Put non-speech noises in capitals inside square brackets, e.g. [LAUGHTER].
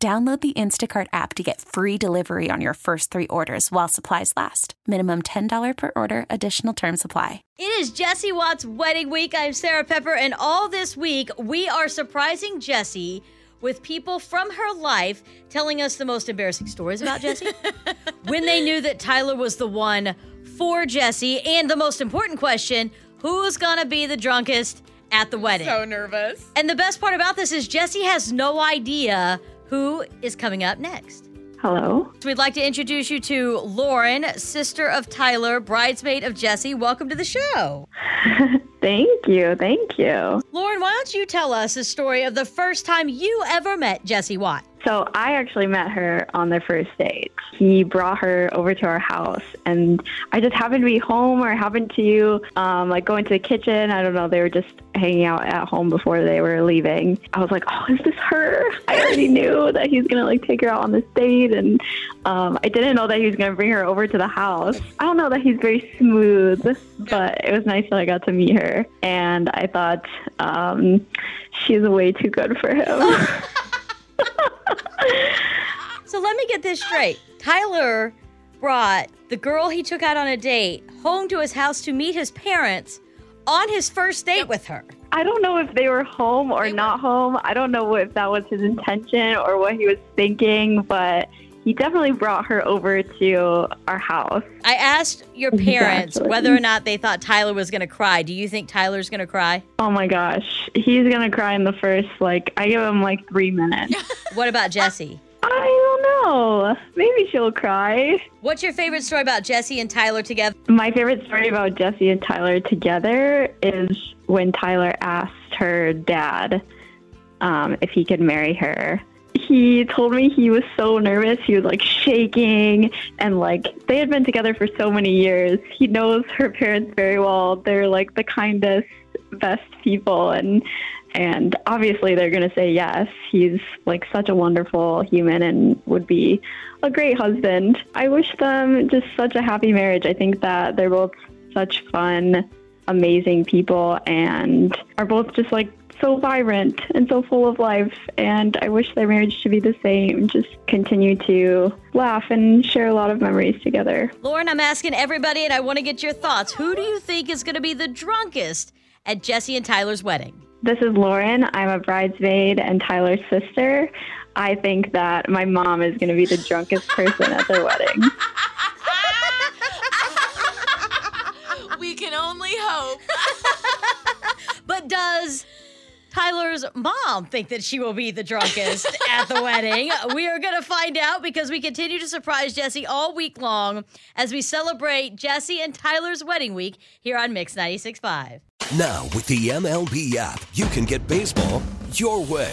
Download the Instacart app to get free delivery on your first three orders while supplies last. Minimum $10 per order, additional term supply. It is Jessie Watts' wedding week. I'm Sarah Pepper, and all this week we are surprising Jessie with people from her life telling us the most embarrassing stories about Jessie. [LAUGHS] when they knew that Tyler was the one for Jessie, and the most important question who's gonna be the drunkest at the wedding? So nervous. And the best part about this is Jessie has no idea who is coming up next. Hello. So we'd like to introduce you to Lauren, sister of Tyler, bridesmaid of Jessie. Welcome to the show. [LAUGHS] Thank you. Thank you. Lauren, why don't you tell us the story of the first time you ever met Jessie Watt? So I actually met her on their first date. He brought her over to our house, and I just happened to be home or happened to um, like go into the kitchen. I don't know. They were just hanging out at home before they were leaving. I was like, "Oh, is this her?" I already [LAUGHS] knew that he's gonna like take her out on this date, and um, I didn't know that he was gonna bring her over to the house. I don't know that he's very smooth, but it was nice that I got to meet her, and I thought um, she's way too good for him. [LAUGHS] [LAUGHS] So let me get this straight. Tyler brought the girl he took out on a date home to his house to meet his parents on his first date with her. I don't know if they were home or not home. I don't know if that was his intention or what he was thinking, but he definitely brought her over to our house. I asked your parents Exactly. whether or not they thought Tyler was going to cry. Do you think Tyler's going to cry? Oh my gosh, he's gonna cry in the first like I give him like three minutes. [LAUGHS] What about Jessie? I don't know. Maybe she'll cry. What's your favorite story about Jessie and Tyler together? My favorite story about Jessie and Tyler together is when Tyler asked her dad um, if he could marry her. He told me he was so nervous. He was like shaking, and like they had been together for so many years. He knows her parents very well. They're like the kindest, best people, and and obviously they're going to say yes. He's like such a wonderful human and would be a great husband. I wish them just such a happy marriage. I think that they're both such fun, amazing people and are both just like so vibrant and so full of life. And I wish their marriage to be the same. Just continue to laugh and share a lot of memories together. Lauren, I'm asking everybody, and I want to get your thoughts. Who do you think is going to be the drunkest at Jessie and Tyler's wedding? This is Lauren. I'm a bridesmaid and Tyler's sister. I think that my mom is going to be the drunkest person at their wedding. [LAUGHS] [LAUGHS] We can only hope. [LAUGHS] But does Tyler's mom think that she will be the drunkest [LAUGHS] at the wedding? We are going to find out because we continue to surprise Jessie all week long as we celebrate Jessie and Tyler's wedding week here on Mix 96.5. Now, with the MLB app, you can get baseball your way.